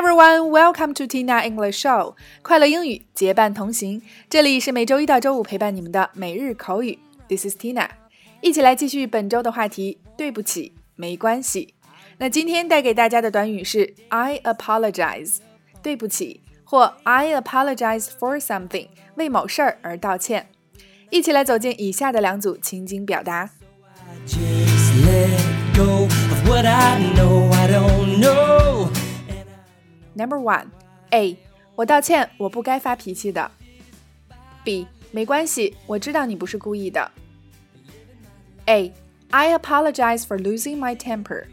everyone, welcome to Tina English Show。快乐英语结伴同行，这里是每周一到周五陪伴你们的每日口语。This is Tina，一起来继续本周的话题。对不起，没关系。那今天带给大家的短语是 I apologize，对不起，或 I apologize for something，为某事儿而道歉。一起来走进以下的两组情景表达。Just let go of what I know，I don't know Number one, A，我道歉，我不该发脾气的。B，没关系，我知道你不是故意的。A, I apologize for losing my temper.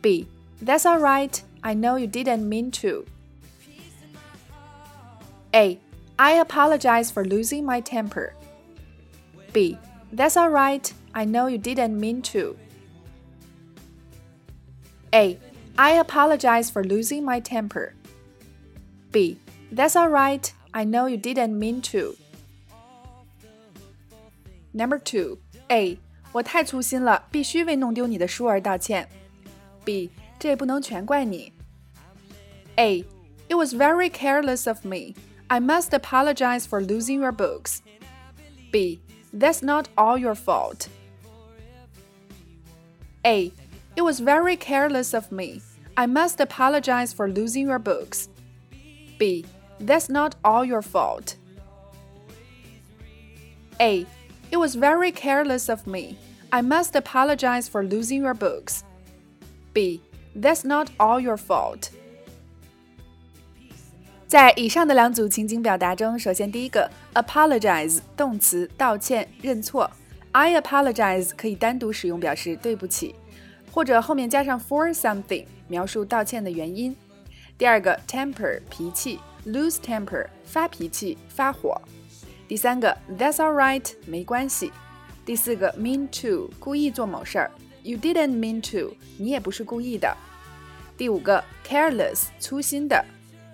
B, that's all right. I know you didn't mean to. A, I apologize for losing my temper. B, that's all right. I know you didn't mean to. A, I apologize for losing my temper. B, that's all right. I know you didn't mean to. Number two, A，我太粗心了，必须为弄丢你的书而道歉。B，这也不能全怪你。A, it was very careless of me. I must apologize for losing your books. B, that's not all your fault. A, it was very careless of me. I must apologize for losing your books. B, that's not all your fault. A, it was very careless of me. I must apologize for losing your books. B, that's not all your fault. 在以上的两组情景表达中，首先第一个 apologize 动词道歉认错，I apologize 可以单独使用表示对不起， 或者后面加上 for something 描述道歉的原因。第二个 temper 脾气，lose temper 发脾气发火。第三个 that's all right 没关系。第四个 mean to 故意做某事儿，you didn't mean to 你也不是故意的。第五个 careless 粗心的。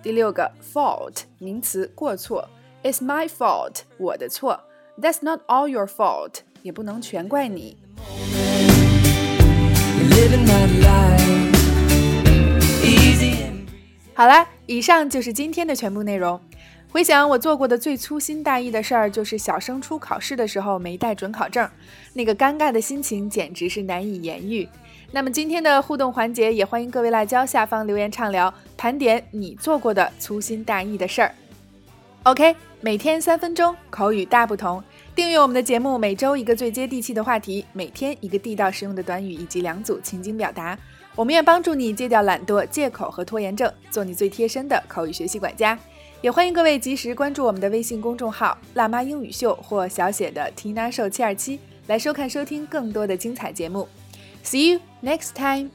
第六个 fault 名词过错，It's my fault 我的错，That's not all your fault 也不能全怪你。好啦，以上就是今天的全部内容。回想我做过的最粗心大意的事儿，就是小升初考试的时候没带准考证，那个尴尬的心情简直是难以言喻。那么今天的互动环节，也欢迎各位辣椒下方留言畅聊，盘点你做过的粗心大意的事儿。OK，每天三分钟，口语大不同。订阅我们的节目，每周一个最接地气的话题，每天一个地道实用的短语以及两组情景表达。我们愿帮助你戒掉懒惰、借口和拖延症，做你最贴身的口语学习管家。也欢迎各位及时关注我们的微信公众号“辣妈英语秀”或小写的 Tina Show 七二七，来收看收听更多的精彩节目。See you next time.